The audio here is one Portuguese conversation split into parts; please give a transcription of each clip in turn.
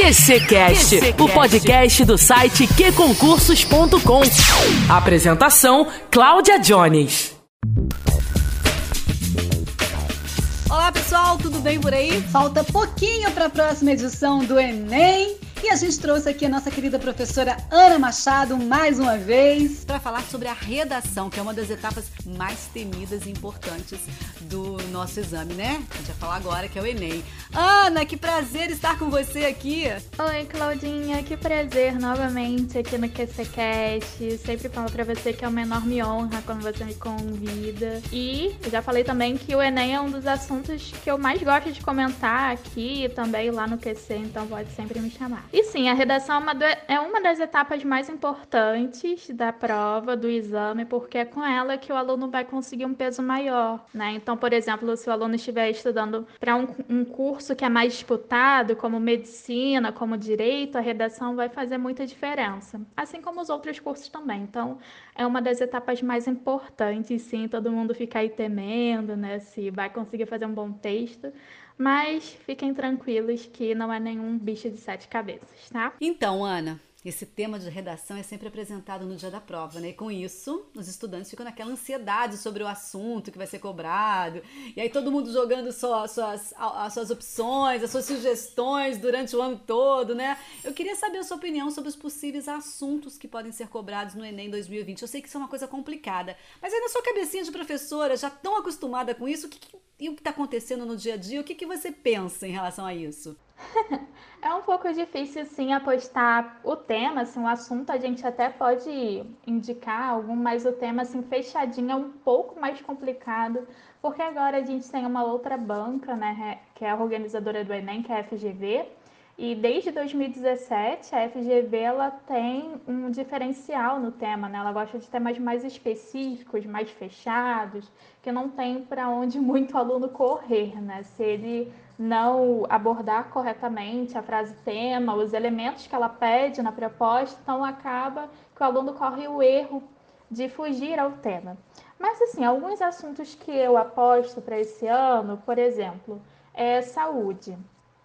QCcast, o podcast do site qconcursos.com. Apresentação: Cláudia Jones. Olá pessoal, tudo bem por aí? Falta pouquinho para a próxima edição do Enem. E a gente trouxe aqui a nossa querida professora Ana Machado mais uma vez para falar sobre a redação, que é uma das etapas mais temidas e importantes do nosso exame, né? A gente vai falar agora que é o Enem. Ana, que prazer estar com você aqui. Oi, Claudinha, que prazer novamente aqui no QCCast. Sempre falo para você que é uma enorme honra quando você me convida. E já falei também que o Enem é um dos assuntos que eu mais gosto de comentar aqui também lá no QC, então pode sempre me chamar. E sim, a redação é uma, do, é uma das etapas mais importantes da prova, do exame, porque é com ela que o aluno vai conseguir um peso maior, né? Então, por exemplo, se o aluno estiver estudando para um, um curso que é mais disputado, como medicina, como direito, a redação vai fazer muita diferença, assim como os outros cursos também. Então, é uma das etapas mais importantes, sim, todo mundo fica aí temendo, né, se vai conseguir fazer um bom texto, mas fiquem tranquilos que não é nenhum bicho de sete cabeças, tá? Então, Ana, esse tema de redação é sempre apresentado no dia da prova, né? E com isso, os estudantes ficam naquela ansiedade sobre o assunto que vai ser cobrado. E aí todo mundo jogando só as suas, as suas opções, as suas sugestões durante o ano todo, né? Eu queria saber a sua opinião sobre os possíveis assuntos que podem ser cobrados no Enem 2020. Eu sei que isso é uma coisa complicada, mas aí na sua cabecinha de professora, já tão acostumada com isso, o que, que e o que está acontecendo no dia a dia? O que, que você pensa em relação a isso? é um pouco difícil, sim, apostar o tema, assim, o assunto a gente até pode indicar algum, mas o tema, assim, fechadinho é um pouco mais complicado, porque agora a gente tem uma outra banca, né, que é a organizadora do Enem, que é a FGV, e desde 2017, a FGV ela tem um diferencial no tema, né? Ela gosta de temas mais específicos, mais fechados, que não tem para onde muito aluno correr, né? Se ele não abordar corretamente a frase tema, os elementos que ela pede na proposta, então acaba que o aluno corre o erro de fugir ao tema. Mas assim, alguns assuntos que eu aposto para esse ano, por exemplo, é saúde.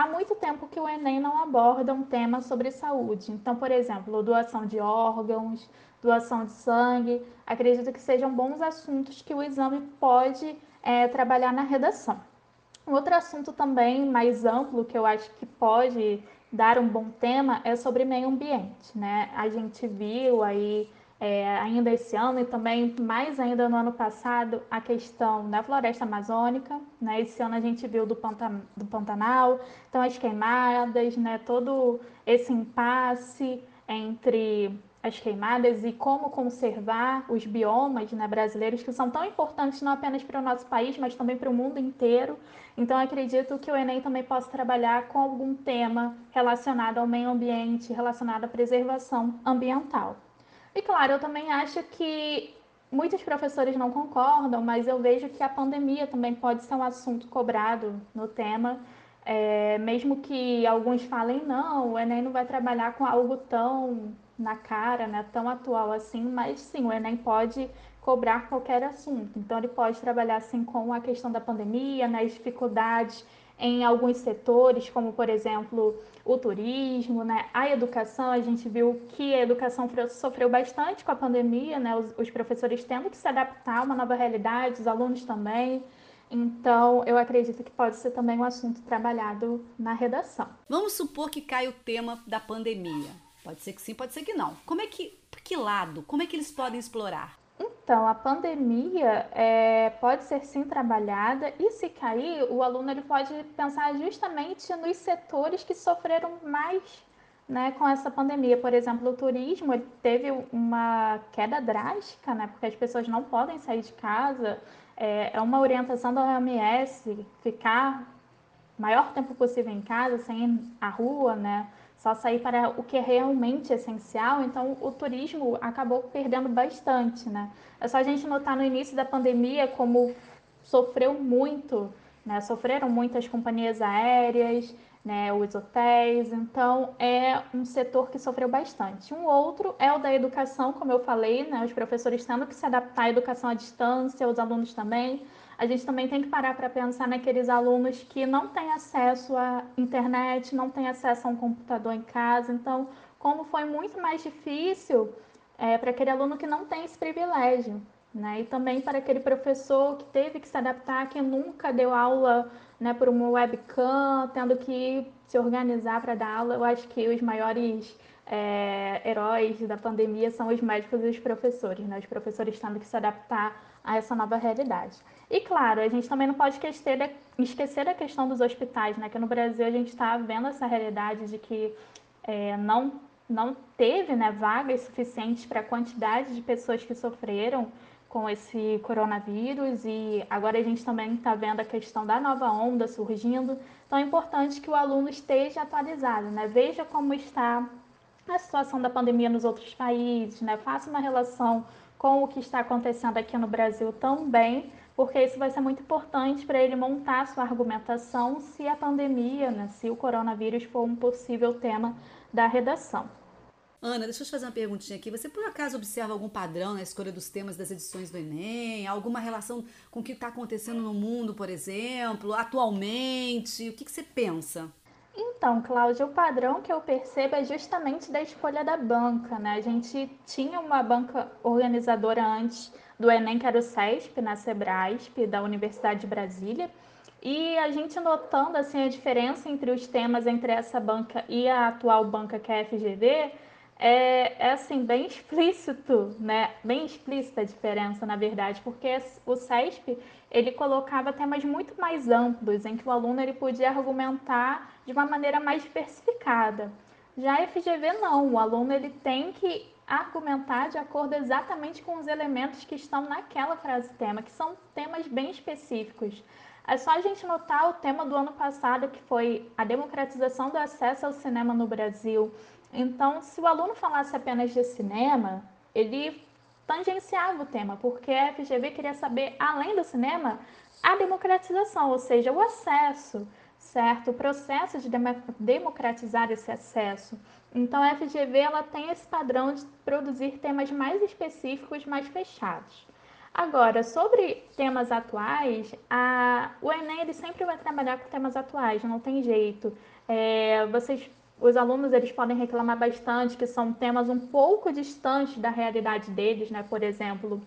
Há muito tempo que o Enem não aborda um tema sobre saúde. Então, por exemplo, doação de órgãos, doação de sangue, acredito que sejam bons assuntos que o exame pode é, trabalhar na redação. Outro assunto também mais amplo que eu acho que pode dar um bom tema é sobre meio ambiente, né? A gente viu aí é, ainda esse ano e também mais ainda no ano passado a questão da floresta amazônica. Né? Esse ano a gente viu do, do Pantanal, então as queimadas, né? todo esse impasse entre as queimadas e como conservar os biomas né, brasileiros que são tão importantes não apenas para o nosso país, mas também para o mundo inteiro. Então acredito que o Enem também possa trabalhar com algum tema relacionado ao meio ambiente, relacionado à preservação ambiental. E claro, eu também acho que muitos professores não concordam, mas eu vejo que a pandemia também pode ser um assunto cobrado no tema. É, mesmo que alguns falem, não, o Enem não vai trabalhar com algo tão na cara, né, tão atual assim, mas sim, o Enem pode cobrar qualquer assunto. Então, ele pode trabalhar assim com a questão da pandemia, né, as dificuldades em alguns setores, como por exemplo o turismo, né? a educação. A gente viu que a educação sofreu bastante com a pandemia, né? os, os professores tendo que se adaptar a uma nova realidade, os alunos também. Então, eu acredito que pode ser também um assunto trabalhado na redação. Vamos supor que cai o tema da pandemia. Pode ser que sim, pode ser que não. Como é que, por que lado? Como é que eles podem explorar? Então, a pandemia é, pode ser sim trabalhada e se cair, o aluno ele pode pensar justamente nos setores que sofreram mais né, com essa pandemia. Por exemplo, o turismo teve uma queda drástica, né, porque as pessoas não podem sair de casa. É, é uma orientação da OMS ficar o maior tempo possível em casa, sem ir à rua, né? Só sair para o que é realmente essencial, então o turismo acabou perdendo bastante, né? É só a gente notar no início da pandemia como sofreu muito, né? Sofreram muitas companhias aéreas, né? Os hotéis, então é um setor que sofreu bastante. Um outro é o da educação, como eu falei, né? Os professores tendo que se adaptar à educação à distância, os alunos também. A gente também tem que parar para pensar naqueles alunos que não têm acesso à internet, não têm acesso a um computador em casa. Então, como foi muito mais difícil é, para aquele aluno que não tem esse privilégio. Né? E também para aquele professor que teve que se adaptar, que nunca deu aula né, por uma webcam, tendo que se organizar para dar aula. Eu acho que os maiores é, heróis da pandemia são os médicos e os professores, né? os professores tendo que se adaptar a essa nova realidade. E claro, a gente também não pode esquecer, esquecer a questão dos hospitais, né? que no Brasil a gente está vendo essa realidade de que é, não, não teve né, vagas suficientes para a quantidade de pessoas que sofreram com esse coronavírus e agora a gente também está vendo a questão da nova onda surgindo. Então é importante que o aluno esteja atualizado, né? Veja como está a situação da pandemia nos outros países, né? Faça uma relação com o que está acontecendo aqui no Brasil também, porque isso vai ser muito importante para ele montar sua argumentação se a pandemia, né, se o coronavírus for um possível tema da redação. Ana, deixa eu te fazer uma perguntinha aqui. Você por acaso observa algum padrão na escolha dos temas das edições do Enem? Alguma relação com o que está acontecendo no mundo, por exemplo, atualmente? O que, que você pensa? Então, Cláudia, o padrão que eu percebo é justamente da escolha da banca, né? A gente tinha uma banca organizadora antes do Enem, que era o CESP, na Sebrasp, da Universidade de Brasília, e a gente notando assim a diferença entre os temas entre essa banca e a atual banca que é a FGV, é, é assim, bem explícito, né? Bem explícita a diferença, na verdade, porque o CESP, ele colocava temas muito mais amplos, em que o aluno ele podia argumentar de uma maneira mais diversificada. Já a FGV não, o aluno ele tem que argumentar de acordo exatamente com os elementos que estão naquela frase tema, que são temas bem específicos. É só a gente notar o tema do ano passado, que foi a democratização do acesso ao cinema no Brasil, então, se o aluno falasse apenas de cinema, ele tangenciava o tema, porque a FGV queria saber, além do cinema, a democratização, ou seja, o acesso, certo? O processo de democratizar esse acesso. Então, a FGV ela tem esse padrão de produzir temas mais específicos, mais fechados. Agora, sobre temas atuais, a, o Enem ele sempre vai trabalhar com temas atuais, não tem jeito. É, vocês os alunos eles podem reclamar bastante que são temas um pouco distantes da realidade deles, né? Por exemplo,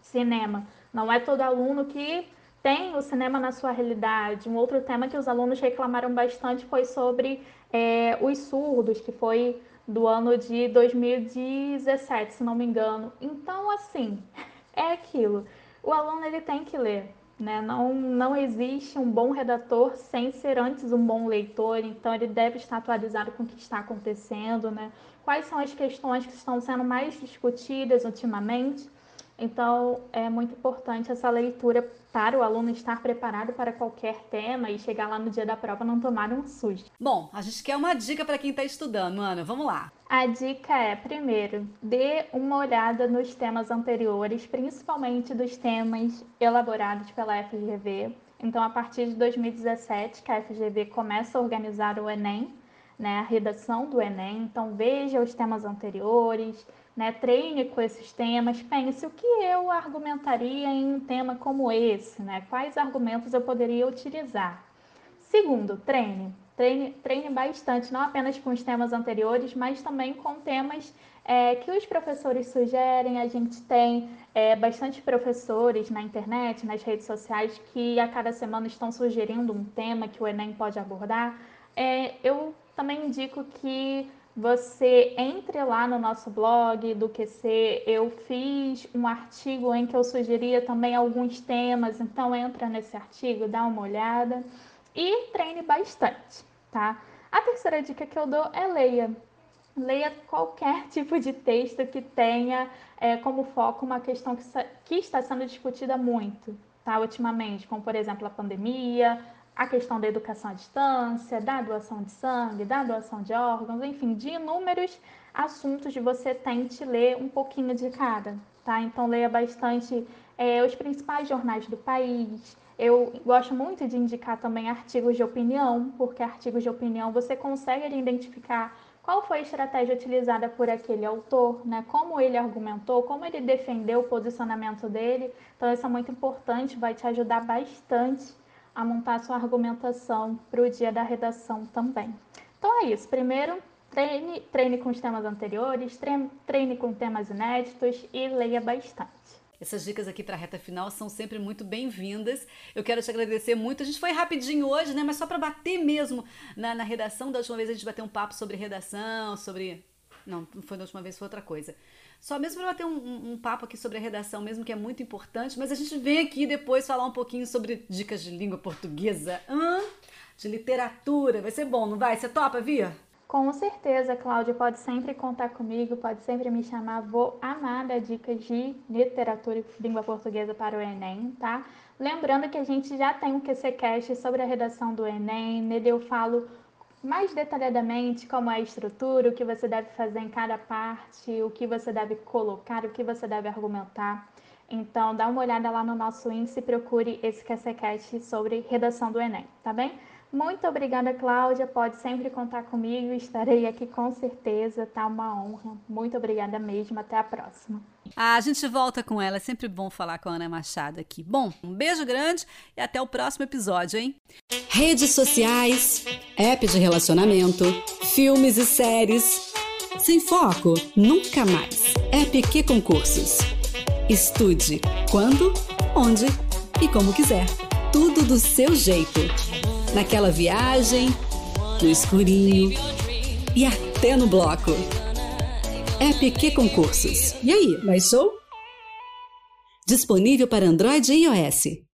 cinema. Não é todo aluno que tem o cinema na sua realidade. Um outro tema que os alunos reclamaram bastante foi sobre é, os surdos, que foi do ano de 2017, se não me engano. Então, assim, é aquilo. O aluno ele tem que ler. Né? Não, não existe um bom redator sem ser antes um bom leitor, então ele deve estar atualizado com o que está acontecendo, né? quais são as questões que estão sendo mais discutidas ultimamente. Então, é muito importante essa leitura para o aluno estar preparado para qualquer tema e chegar lá no dia da prova não tomar um susto. Bom, a gente quer uma dica para quem está estudando, Ana. Vamos lá. A dica é, primeiro, dê uma olhada nos temas anteriores, principalmente dos temas elaborados pela FGV. Então, a partir de 2017, que a FGV começa a organizar o Enem, né, a redação do Enem. Então, veja os temas anteriores, né, treine com esses temas, pense o que eu argumentaria em um tema como esse, né, quais argumentos eu poderia utilizar. Segundo, treine. Treine, treine bastante, não apenas com os temas anteriores, mas também com temas é, que os professores sugerem. A gente tem é, bastante professores na internet, nas redes sociais, que a cada semana estão sugerindo um tema que o Enem pode abordar. É, eu também indico que você entre lá no nosso blog do QC. Eu fiz um artigo em que eu sugeria também alguns temas, então entra nesse artigo, dá uma olhada e treine bastante, tá? A terceira dica que eu dou é leia. Leia qualquer tipo de texto que tenha é, como foco uma questão que, que está sendo discutida muito, tá? Ultimamente, como por exemplo a pandemia, a questão da educação à distância, da doação de sangue, da doação de órgãos, enfim, de inúmeros assuntos de você tente ler um pouquinho de cada, tá? Então leia bastante é, os principais jornais do país. Eu gosto muito de indicar também artigos de opinião, porque artigos de opinião você consegue identificar qual foi a estratégia utilizada por aquele autor, né? Como ele argumentou, como ele defendeu o posicionamento dele. Então isso é muito importante, vai te ajudar bastante a montar sua argumentação para o dia da redação também. Então é isso. Primeiro, treine, treine com os temas anteriores, treine, treine com temas inéditos e leia bastante. Essas dicas aqui para a reta final são sempre muito bem-vindas. Eu quero te agradecer muito. A gente foi rapidinho hoje, né? Mas só para bater mesmo na, na redação. Da última vez a gente bateu um papo sobre redação, sobre. Não, não foi da última vez, foi outra coisa. Só mesmo para bater um, um, um, papo aqui sobre a redação mesmo, que é muito importante. Mas a gente vem aqui depois falar um pouquinho sobre dicas de língua portuguesa, hum, de literatura. Vai ser bom, não vai? Você topa, Via? Com certeza, Cláudia, pode sempre contar comigo, pode sempre me chamar. Vou amar dar dicas de literatura e língua portuguesa para o Enem, tá? Lembrando que a gente já tem um QCCast sobre a redação do Enem, nele eu falo mais detalhadamente como é a estrutura, o que você deve fazer em cada parte, o que você deve colocar, o que você deve argumentar. Então, dá uma olhada lá no nosso índice e procure esse QCCast sobre redação do Enem, tá bem? Muito obrigada, Cláudia. Pode sempre contar comigo. Estarei aqui com certeza. Tá uma honra. Muito obrigada mesmo. Até a próxima. Ah, a gente volta com ela. É sempre bom falar com a Ana Machado aqui. Bom, um beijo grande e até o próximo episódio, hein? Redes sociais, app de relacionamento, filmes e séries. Sem foco, nunca mais. Que concursos. Estude quando, onde e como quiser. Tudo do seu jeito naquela viagem, no escurinho e até no bloco. É PQ Concursos. E aí, mais show? Disponível para Android e iOS.